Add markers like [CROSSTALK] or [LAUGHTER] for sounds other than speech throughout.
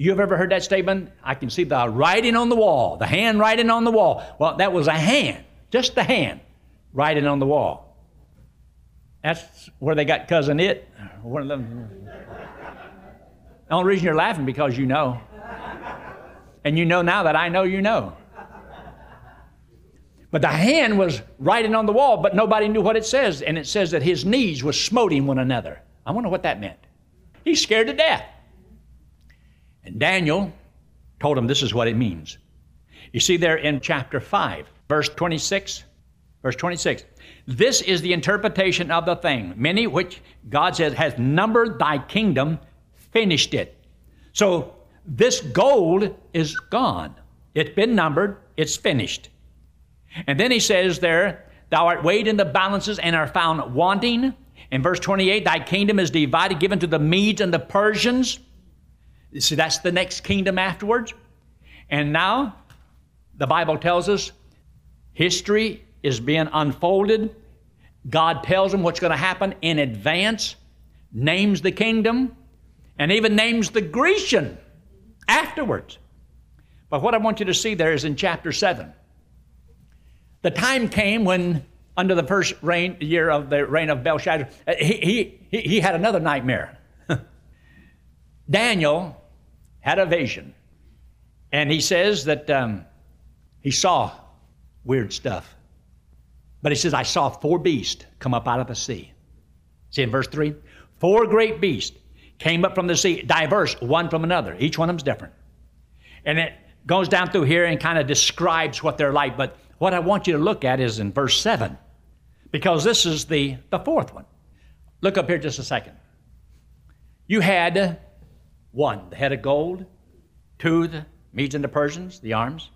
You have ever heard that statement? I can see the writing on the wall, the hand writing on the wall. Well, that was a hand, just the hand writing on the wall. That's where they got Cousin Itt. One of them. The only reason you're laughing because you know. And you know now that I know you know. But the hand was writing on the wall, but nobody knew what it says. And it says that his knees were smoting one another. I wonder what that meant. He's scared to death. And Daniel told him this is what it means. You see there in chapter 5, verse 26, verse 26. This is the interpretation of the thing. Mene which God says has numbered thy kingdom, finished it. So this gold is gone. It's been numbered, it's finished. And then he says there, Thou art weighed in the balances and are found wanting. In verse 28, Thy kingdom is divided, given to the Medes and the Persians. See, that's the next kingdom afterwards. And now, the Bible tells us history is being unfolded. God tells them what's going to happen in advance, names the kingdom, and even names the Grecian afterwards. But what I want you to see there is in chapter 7. The time came when, under the first reign, year of the reign of Belshazzar, he, he, he had another nightmare. [LAUGHS] Daniel had a vision, and he says that um, he saw weird stuff. But he says, I saw four beasts come up out of the sea. See in verse 3? Four great beasts came up from the sea, diverse one from another. Each one of them's different. And it goes down through here and kind of describes what they're like. But what I want you to look at is in verse 7, because this is the, the fourth one. Look up here just a second. You had one, the head of gold, two, the Medes and the Persians, the arms,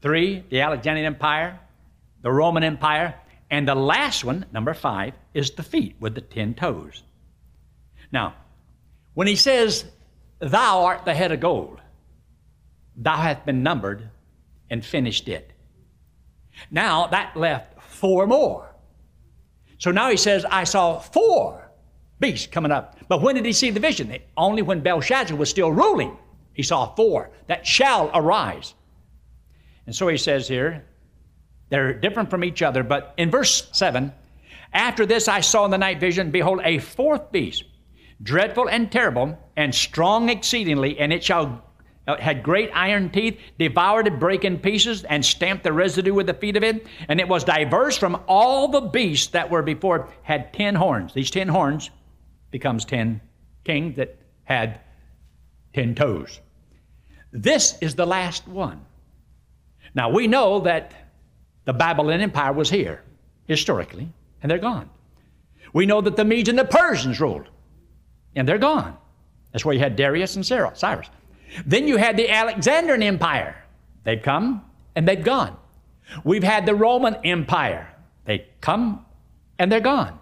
three, the Alexandrian Empire, the Roman Empire, and the last one, number five, is the feet with the ten toes. Now, when he says, Thou art the head of gold, thou hast been numbered and finished it. Now that left four more. So now he says, I saw four beasts coming up. But when did he see the vision? Only when Belshazzar was still ruling. He saw four that shall arise. And so he says here, they're different from each other. But in verse 7, after this I saw in the night vision, behold, a fourth beast, dreadful and terrible, and strong exceedingly, and it shall uh, had great iron teeth, devoured it, break in pieces, and stamped the residue with the feet of it. And it was diverse from all the beasts that were before, had ten horns. These ten horns becomes ten kings that had ten toes. This is the last one. Now we know that the Babylonian Empire was here historically, and they're gone. We know that the Medes and the Persians ruled, and they're gone. That's where you had Darius and Cyrus. Then you had the Alexandrian Empire. They've come and they've gone. We've had the Roman Empire. They come and they're gone.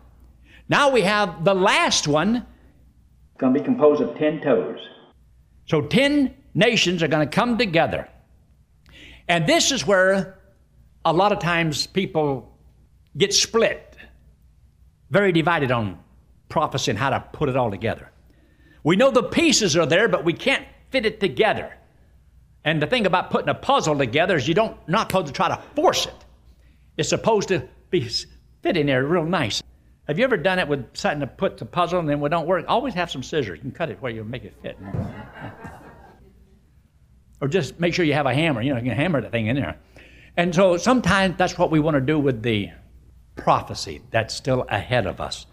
Now we have the last one, It's going to be composed of 10 toes. So 10 nations are going to come together. And this is where a lot of times people get split, very divided on prophecy and how to put it all together. We know the pieces are there, but we can't fit it together. And the thing about putting a puzzle together is you don't not supposed to try to force it. It's supposed to be fitting there real nice. Have you ever done it with something to put the puzzle and then it don't work? Always have some scissors. You can cut it where you make it fit. or just make sure you have a hammer. You know, you can hammer the thing in there. And so sometimes that's what we want to do with the prophecy that's still ahead of us.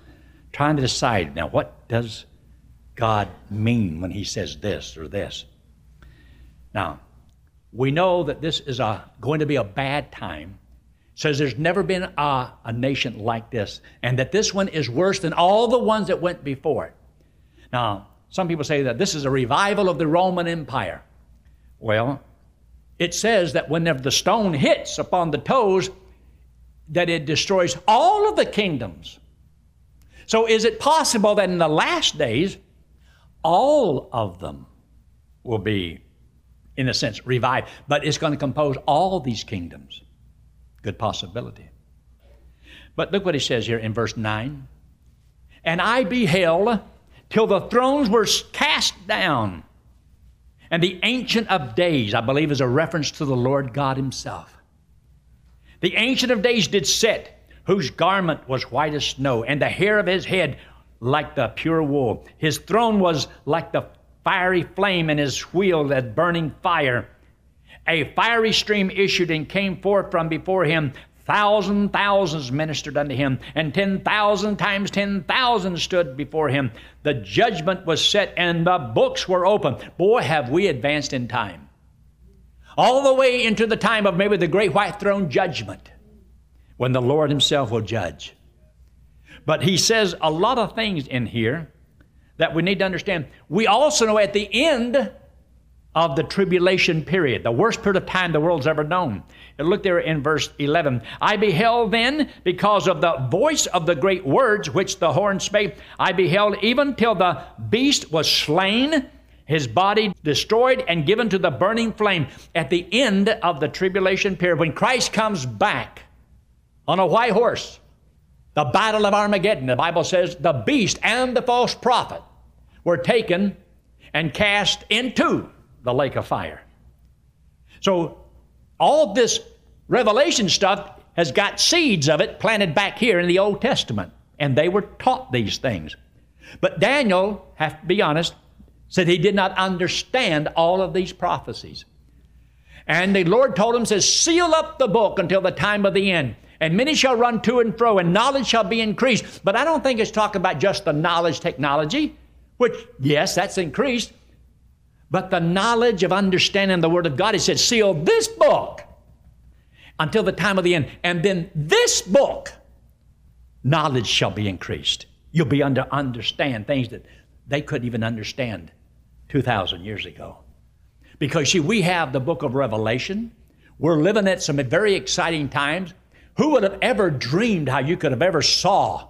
Trying to decide now what does God mean when he says this or this? Now, we know that this is a, going to be a bad time. Says there's never been a, a nation like this, and that this one is worse than all the ones that went before it. Now, some people say that this is a revival of the Roman Empire. Well, it says that whenever the stone hits upon the toes, that it destroys all of the kingdoms. So, is it possible that in the last days, all of them will be, in a sense, revived, but it's going to compose all these kingdoms. Good possibility. But look what he says here in verse 9. And I beheld till the thrones were cast down, And the Ancient of Days, I believe, is a reference to the Lord God Himself. The Ancient of Days did sit, whose garment was white as snow, and the hair of his head like the pure wool. His throne was like the fiery flame, and his wheel as burning fire. A fiery stream issued and came forth from before him. Thousand thousands ministered unto him, and ten thousand times ten thousand stood before him. The judgment was set, and the books were open. Boy, have we advanced in time. All the way into the time of maybe the great white throne judgment, when the Lord Himself will judge. But He says a lot of things in here that we need to understand. We also know at the end of the tribulation period, the worst period of time the world's ever known. And look there in verse 11. I beheld then, because of the voice of the great words which the horn spake, I beheld even till the beast was slain, his body destroyed and given to the burning flame. At the end of the tribulation period, when Christ comes back on a white horse, the battle of Armageddon, the Bible says, the beast and the false prophet were taken and cast into the lake of fire. So, all this revelation stuff has got seeds of it planted back here in the Old Testament, and they were taught these things. But Daniel, have to be honest, said he did not understand all of these prophecies. And the Lord told him, says, seal up the book until the time of the end. And many shall run to and fro, and knowledge shall be increased. But I don't think it's talking about just the knowledge technology, which, yes, that's increased. But the knowledge of understanding the Word of God, He said, seal this book until the time of the end. And then this book, knowledge shall be increased. You'll be under understand things that they couldn't even understand 2,000 years ago. Because see, we have the book of Revelation. We're living at some very exciting times. Who would have ever dreamed how you could have ever saw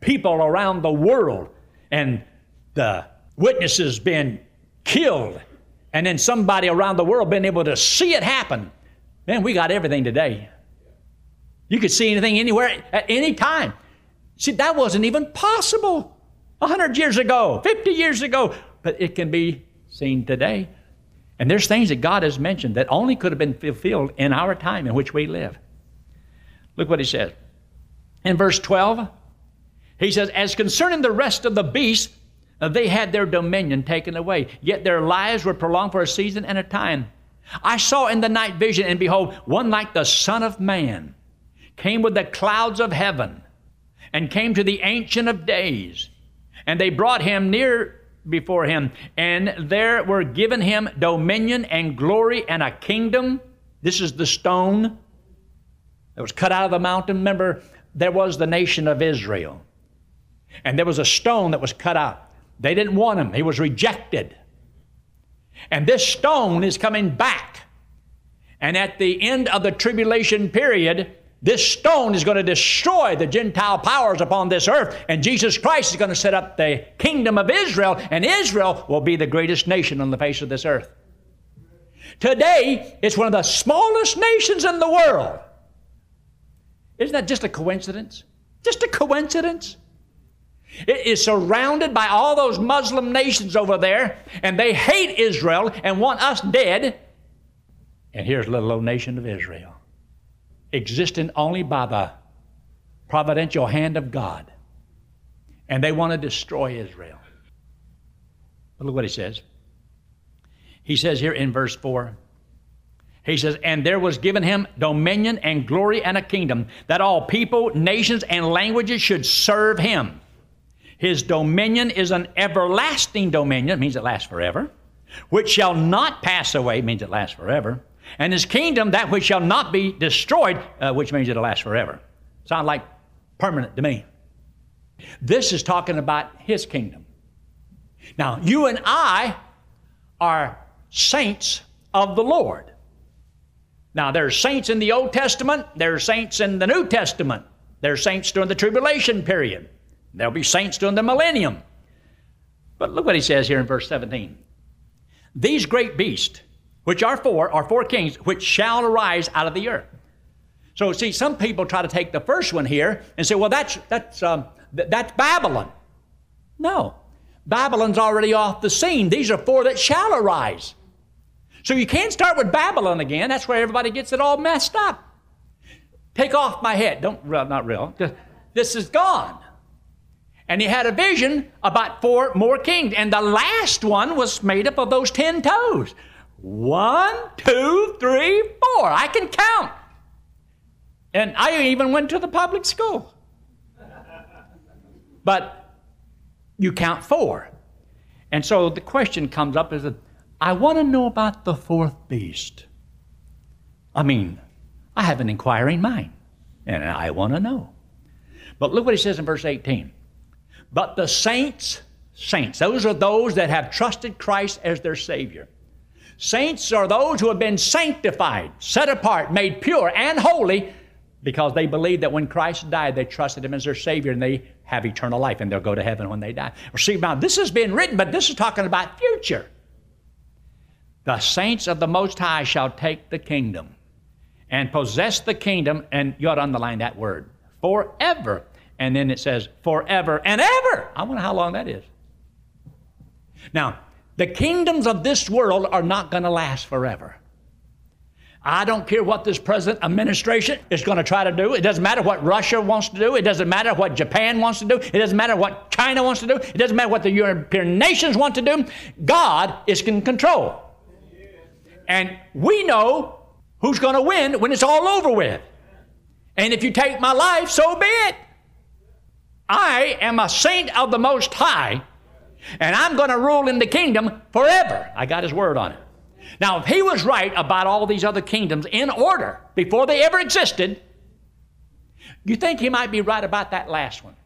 people around the world and the witnesses being killed, and then somebody around the world been able to see it happen, man, we got everything today. You could see anything anywhere at any time. See, that wasn't even possible 100 years ago, 50 years ago, but it can be seen today. And there's things that God has mentioned that only could have been fulfilled in our time in which we live. Look what he says. In verse 12, he says, As concerning the rest of the beasts, uh, they had their dominion taken away, yet their lives were prolonged for a season and a time. I saw in the night vision, and behold, one like the Son of Man came with the clouds of heaven and came to the Ancient of Days. And they brought him near before him, and there were given him dominion and glory and a kingdom. This is the stone that was cut out of the mountain. Remember, there was the nation of Israel. And there was a stone that was cut out. They didn't want him, he was rejected. And this stone is coming back. And at the end of the tribulation period, this stone is going to destroy the Gentile powers upon this earth, and Jesus Christ is going to set up the kingdom of Israel, and Israel will be the greatest nation on the face of this earth. Today, it's one of the smallest nations in the world. Isn't that just a coincidence? Just a coincidence? It is surrounded by all those Muslim nations over there, and they hate Israel and want us dead. And here's a little old nation of Israel, existing only by the providential hand of God. And they want to destroy Israel. But look what he says. He says here in verse 4 he says, And there was given him dominion and glory and a kingdom, that all people, nations, and languages should serve him. His dominion is an everlasting dominion, means it lasts forever, which shall not pass away, means it lasts forever. And his kingdom, that which shall not be destroyed, uh, which means it'll last forever. Sound like permanent to me. This is talking about his kingdom. Now, you and I are saints of the Lord. Now, there's saints in the Old Testament, there's saints in the New Testament, there's saints during the tribulation period. There'll be saints during the millennium. But look what he says here in verse 17. These great beasts, which are four, are four kings, which shall arise out of the earth. So, see, some people try to take the first one here and say, well, that's, that's, um, th- that's Babylon. No. Babylon's already off the scene. These are four that shall arise. So you can't start with Babylon again. That's where everybody gets it all messed up. Take off my head. Don't, well, not real. This is gone. And he had a vision about four more kings. And the last one was made up of those ten toes. One, two, three, four. I can count. And I even went to the public school. But you count four. And so the question comes up is that I want to know about the fourth beast. I mean, I have an inquiring mind, and I want to know. But look what he says in verse 18. But the saints, saints, those are those that have trusted Christ as their Savior. Saints are those who have been sanctified, set apart, made pure and holy because they believe that when Christ died, they trusted Him as their Savior and they have eternal life and they'll go to heaven when they die. see, now this has been written, but this is talking about future. The saints of the Most High shall take the kingdom and possess the kingdom, and you ought to underline that word, forever and then it says forever and ever. I wonder how long that is. Now, the kingdoms of this world are not going to last forever. I don't care what this present administration is going to try to do. It doesn't matter what Russia wants to do. It doesn't matter what Japan wants to do. It doesn't matter what China wants to do. It doesn't matter what the European nations want to do. God is in control. And we know who's going to win when it's all over with. And if you take my life, so be it. I am a saint of the Most High, and I'm going to rule in the kingdom forever. I got his word on it. Now, if he was right about all these other kingdoms in order before they ever existed, you think he might be right about that last one?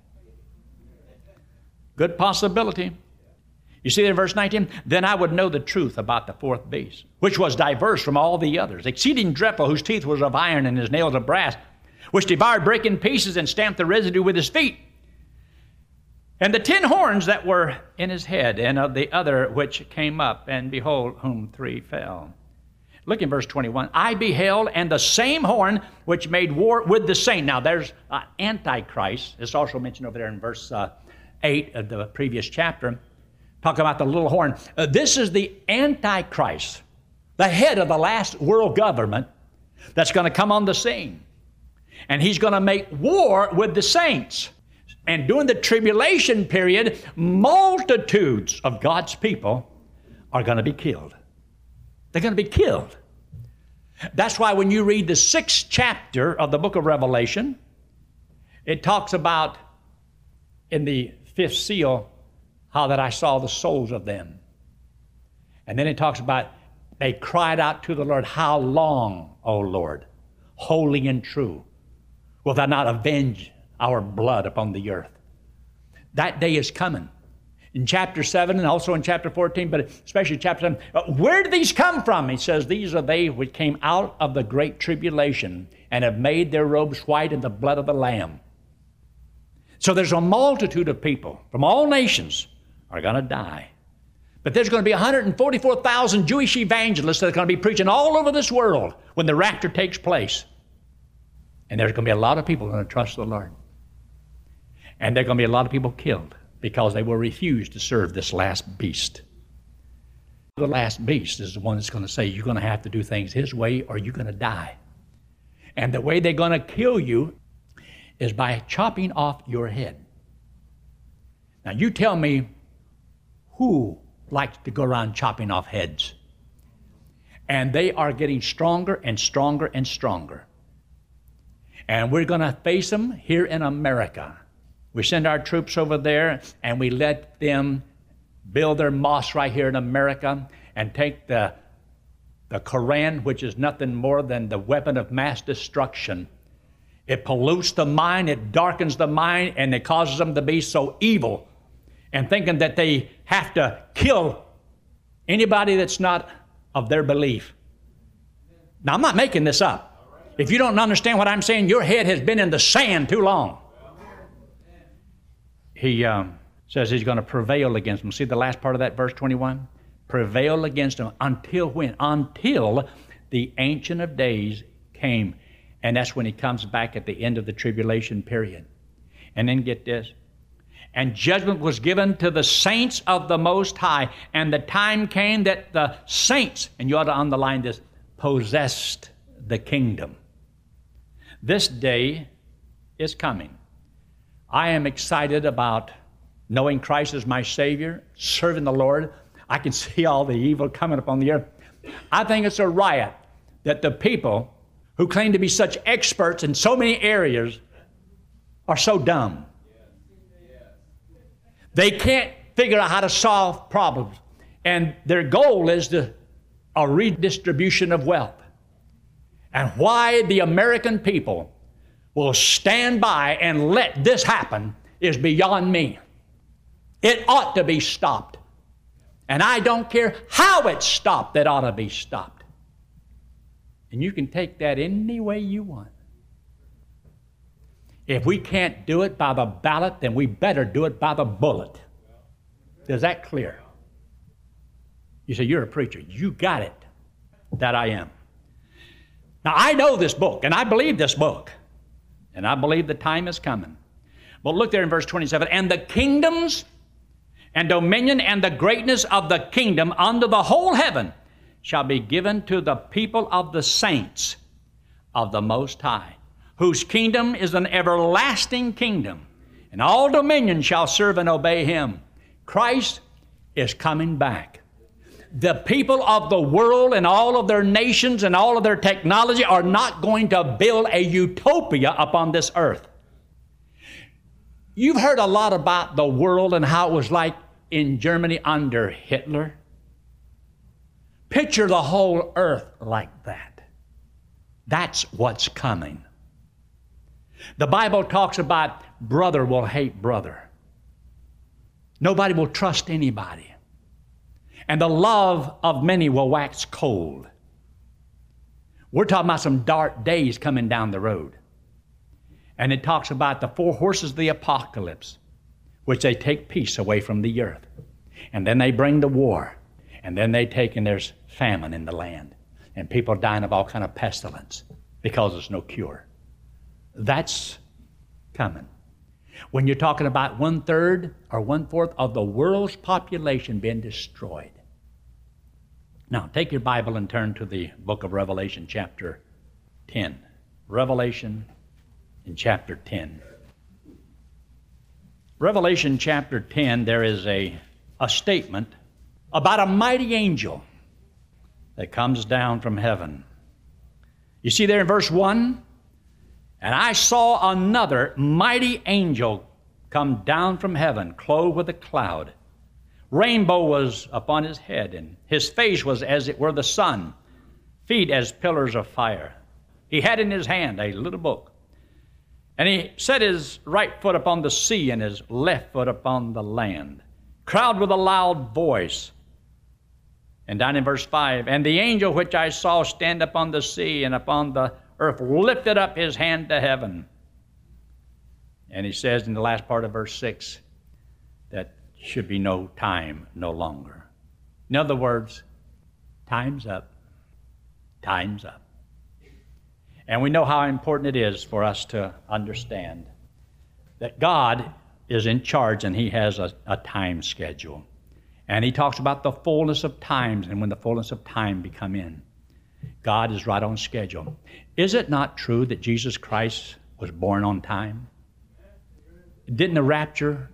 Good possibility. You see there in verse 19? Then I would know the truth about the fourth beast, which was diverse from all the others, exceeding dreadful, whose teeth was of iron and his nails of brass, which devoured, break in pieces, and stamped the residue with his feet. And the ten horns that were in his head, and of the other which came up, and behold, whom three fell. Look in verse 21. I beheld, and the same horn which made war with the saint. Now, there's uh, Antichrist. It's also mentioned over there in verse uh, 8 of the previous chapter. Talk about the little horn. Uh, this is the Antichrist, the head of the last world government that's going to come on the scene. And he's going to make war with the saints. And during the tribulation period, multitudes of God's people are going to be killed. They're going to be killed. That's why when you read the sixth chapter of the book of Revelation, it talks about in the fifth seal how that I saw the souls of them. And then it talks about they cried out to the Lord, How long, O Lord, holy and true, will thou not avenge our blood upon the earth. That day is coming. In chapter 7 and also in chapter 14, but especially chapter 7, uh, where do these come from? He says, These are they which came out of the great tribulation and have made their robes white in the blood of the Lamb. So there's a multitude of people from all nations are going to die. But there's going to be 144,000 Jewish evangelists that are going to be preaching all over this world when the rapture takes place. And there's going to be a lot of people going to trust the Lord. And there are going to be a lot of people killed because they will refuse to serve this last beast. The last beast is the one that's going to say, You're going to have to do things his way or you're going to die. And the way they're going to kill you is by chopping off your head. Now, you tell me who likes to go around chopping off heads. And they are getting stronger and stronger and stronger. And we're going to face them here in America. We send our troops over there and we let them build their mosques right here in America and take the, the Koran, which is nothing more than the weapon of mass destruction. It pollutes the mind, it darkens the mind, and it causes them to be so evil and thinking that they have to kill anybody that's not of their belief. Now, I'm not making this up. If you don't understand what I'm saying, your head has been in the sand too long he um, says he's going to prevail against them. See the last part of that verse 21? Prevail against them until when? Until the Ancient of Days came. And that's when he comes back at the end of the tribulation period. And then get this. And judgment was given to the saints of the Most High. And the time came that the saints, and you ought to underline this, possessed the kingdom. This day is coming. I am excited about knowing Christ as my Savior, serving the Lord. I can [LAUGHS] see all the evil coming upon the earth. I think it's a riot that the people who claim to be such experts in so many areas are so dumb. They can't figure out how to solve problems. And their goal is to, a redistribution of wealth. And why the American people will stand by and let this happen is beyond me. It ought to be stopped. And I don't care how it's stopped, that ought to be stopped. And you can take that any way you want. If we can't do it by the ballot, then we better do it by the bullet. Is that clear? You say, You're a preacher. You got it. That I am. Now, I know this book, and I believe this book, and I believe the time is coming. But look there in verse 27 and the kingdoms and dominion and the greatness of the kingdom under the whole heaven shall be given to the people of the saints of the Most High, whose kingdom is an everlasting kingdom, and all dominion shall serve and obey him. Christ is coming back. The people of the world and all of their nations and all of their technology are not going to build a utopia upon this earth. You've heard a lot about the world and how it was like in Germany under Hitler. Picture the whole earth like that. That's what's coming. The Bible talks about brother will hate brother. Nobody will trust anybody. And the love of many will wax cold. We're talking about some dark days coming down the road. And it talks about the four horses of the apocalypse, which they take peace away from the earth. And then they bring the war. And then they take, and there's famine in the land. And people dying of all kind of pestilence because there's no cure. That's coming. When you're talking about one third or one fourth of the world's population being destroyed. Now, take your Bible and turn to the book of Revelation, chapter 10. Revelation in chapter 10. Revelation chapter 10, there is a, a statement about a mighty angel that comes down from heaven. You see there in verse 1 And I saw another mighty angel come down from heaven, clothed with a cloud. Rainbow was upon his head, and his face was as it were the sun, feet as pillars of fire. He had in his hand a little book, and he set his right foot upon the sea and his left foot upon the land. Cried with a loud voice, and down in verse 5, and the angel which I saw stand upon the sea and upon the earth lifted up his hand to heaven. And he says in the last part of verse 6 that should be no time no longer. In other words, time's up. Time's up. And we know how important it is for us to understand that God is in charge and He has a, a time schedule. And he talks about the fullness of times and when the fullness of time become in. God is right on schedule. Is it not true that Jesus Christ was born on time? Didn't the rapture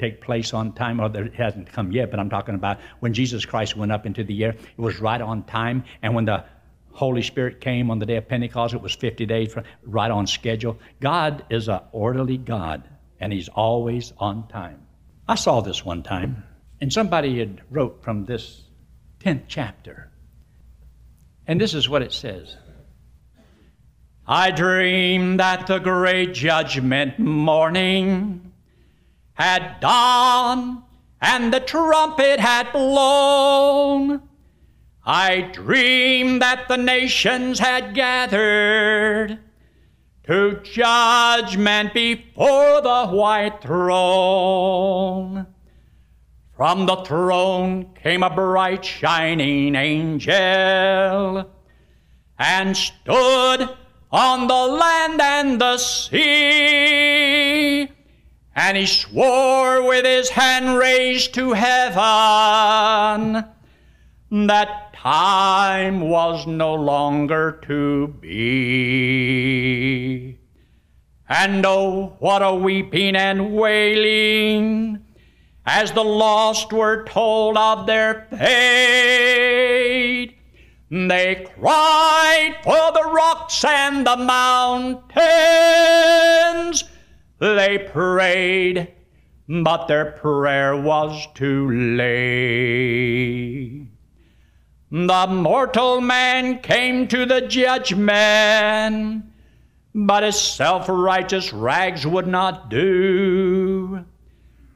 take place on time? Or it hasn't come yet, but I'm talking about when Jesus Christ went up into the air, it was right on time. And when the Holy Spirit came on the day of Pentecost, it was 50 days, from, right on schedule. God is an orderly God, and He's always on time. I saw this one time. And somebody had wrote from this 10th chapter. And this is what it says. I dreamed that the great judgment morning had dawned and the trumpet had blown. I dreamed that the nations had gathered to judgment before the white throne. From the throne came a bright shining angel and stood on the land and the sea And he swore with his hand raised to heaven that time was no longer to be. And oh, what a weeping and wailing as the lost were told of their fate. They cried for the rocks and the mountains. They prayed, but their prayer was too late. The mortal man came to the judgment, but his self righteous rags would not do.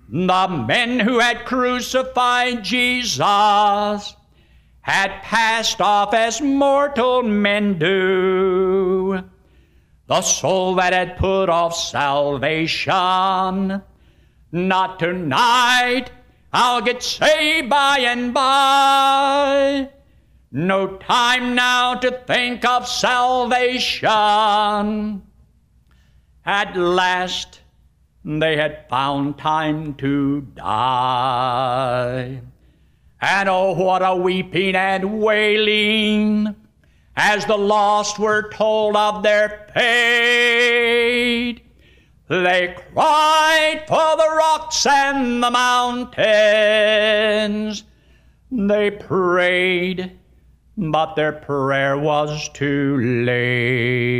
The men who had crucified Jesus had passed off as mortal men do. The soul that had put off salvation, not tonight, I'll get saved by and by. No time now to think of salvation. At last, they had found time to die. And oh, what a weeping and wailing as the lost were told of their fate. They cried for the rocks and the mountains. They prayed, but their prayer was too late.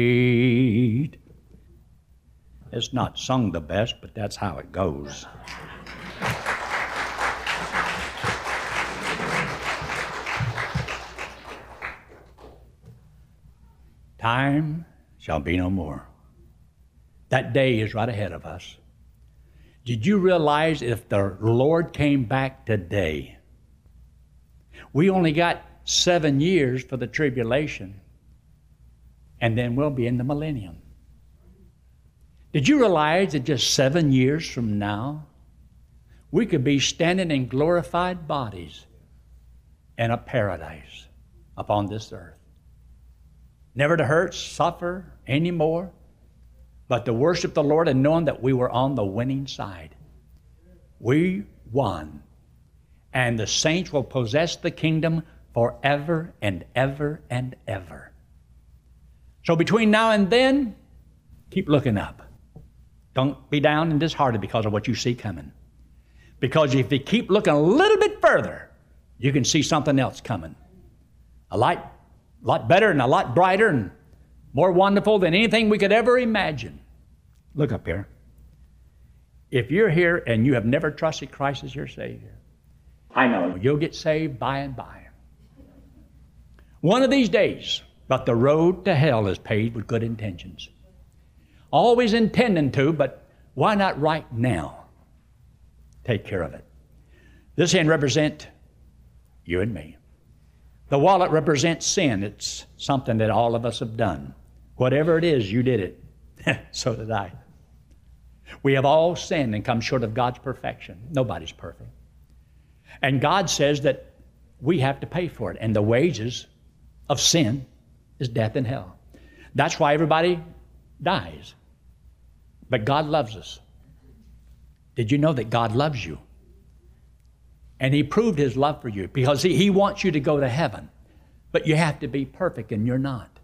It's not sung the best, but that's how it goes. Time shall be no more. That day is right ahead of us. Did you realize if the Lord came back today, we only got seven years for the tribulation, and then we'll be in the millennium. Did you realize that just seven years from now, we could be standing in glorified bodies in a paradise upon this earth? Never to hurt, suffer anymore, but to worship the Lord and knowing that we were on the winning side. We won. And the saints will possess the kingdom forever and ever and ever. So between now and then, keep looking up. Don't be down and disheartened because of what you see coming. Because if you keep looking a little bit further, you can see something else coming. A light a lot better and a lot brighter and more wonderful than anything we could ever imagine. Look up here. If you're here and you have never trusted Christ as your Savior, I know you'll get saved by and by. One of these days, but the road to hell is paved with good intentions. Always intending to, but why not right now? Take care of it. This hand represent you and me. The wallet represents sin. It's something that all of us have done. Whatever it is, you did it. [LAUGHS] so did I. We have all sinned and come short of God's perfection. Nobody's perfect. And God says that we have to pay for it. And the wages of sin is death and hell. That's why everybody dies. But God loves us. Did you know that God loves you? And he proved his love for you because he, he wants you to go to heaven. But you have to be perfect, and you're not.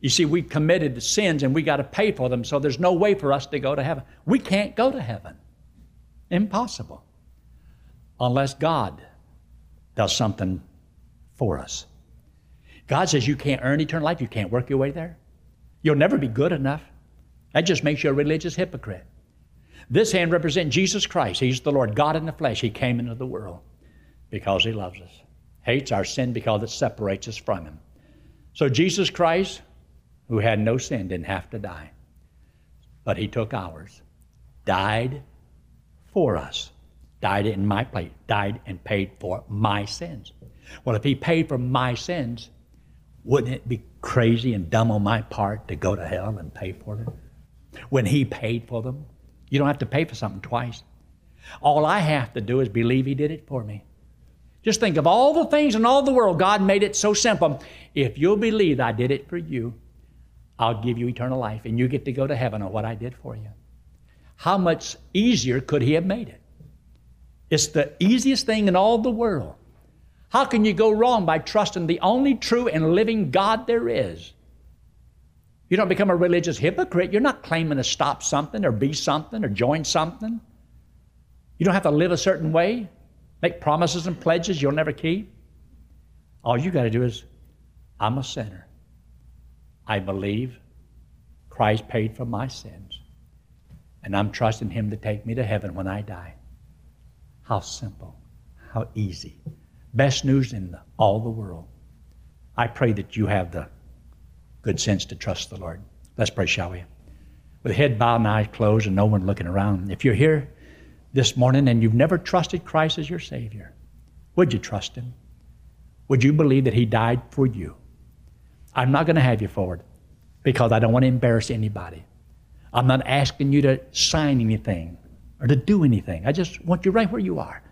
You see, we committed the sins and we got to pay for them, so there's no way for us to go to heaven. We can't go to heaven. Impossible. Unless God does something for us. God says you can't earn eternal life, you can't work your way there. You'll never be good enough. That just makes you a religious hypocrite. This hand represents Jesus Christ. He's the Lord God in the flesh. He came into the world because He loves us, hates our sin because it separates us from Him. So Jesus Christ, who had no sin, didn't have to die, but He took ours, died for us, died in my place, died and paid for my sins. Well, if He paid for my sins, wouldn't it be crazy and dumb on my part to go to hell and pay for them? When He paid for them, you don't have to pay for something twice. All I have to do is believe He did it for me. Just think of all the things in all the world. God made it so simple. If you'll believe I did it for you, I'll give you eternal life and you get to go to heaven on what I did for you. how much easier could he have made it? It's the easiest thing in all the world. How can you go wrong by trusting the only true and living God there is? You don't become a religious hypocrite. You're not claiming to stop something or be something or join something. You don't have to live a certain way, make promises and pledges you'll never keep. All you got to do is, I'm a sinner. I believe Christ paid for my sins. And I'm trusting Him to take me to heaven when I die. How simple, how easy. Best news in all the world. I pray that you have the good sense to trust the Lord. Let's pray, shall we? With head bowed and eyes closed and no one looking around. If you're here this morning and you've never trusted Christ as your Savior, would you trust Him? Would you believe that He died for you? I'm not going to have you forward because I don't want to embarrass anybody. I'm not asking you to sign anything or to do anything. I just want you right where you are.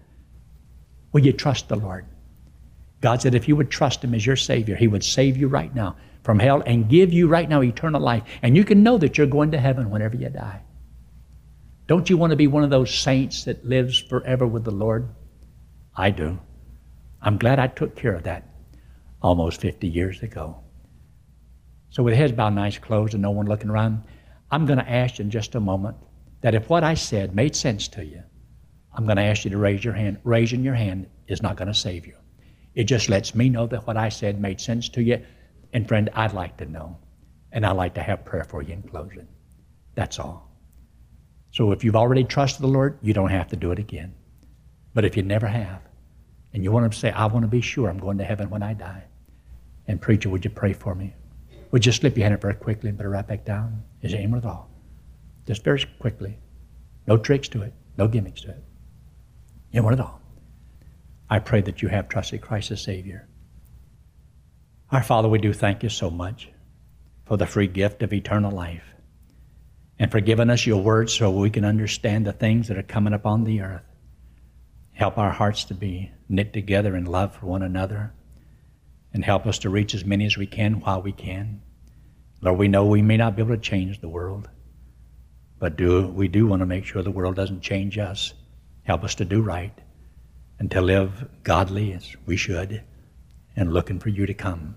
Will you trust the Lord? God said if you would trust Him as your Savior, He would save you right now from hell and give you right now eternal life. And you can know that you're going to heaven whenever you die. Don't you want to be one of those saints that lives forever with the Lord? I do. I'm glad I took care of that almost 50 years ago. So, with heads bowed and closed and no one looking around, I'm going to ask you in just a moment that if what I said made sense to you, I'm going to ask you to raise your hand. Raising your hand is not going to save you. It just lets me know that what I said made sense to you. And friend, I'd like to know. And I'd like to have prayer for you in closing. That's all. So if you've already trusted the Lord, you don't have to do it again. But if you never have, and you want to say, I want to be sure I'm going to heaven when I die, and preacher, would you pray for me? Would you slip your hand up very quickly and put it right back down? Is aim at all. Just very quickly. No tricks to it, no gimmicks to it. You want it all. I pray that you have trusted Christ as Savior. Our Father, we do thank you so much for the free gift of eternal life and for giving us your word so we can understand the things that are coming upon the earth. Help our hearts to be knit together in love for one another and help us to reach as many as we can while we can. Lord, we know we may not be able to change the world, but do, we do want to make sure the world doesn't change us. Help us to do right and to live godly as we should and looking for you to come.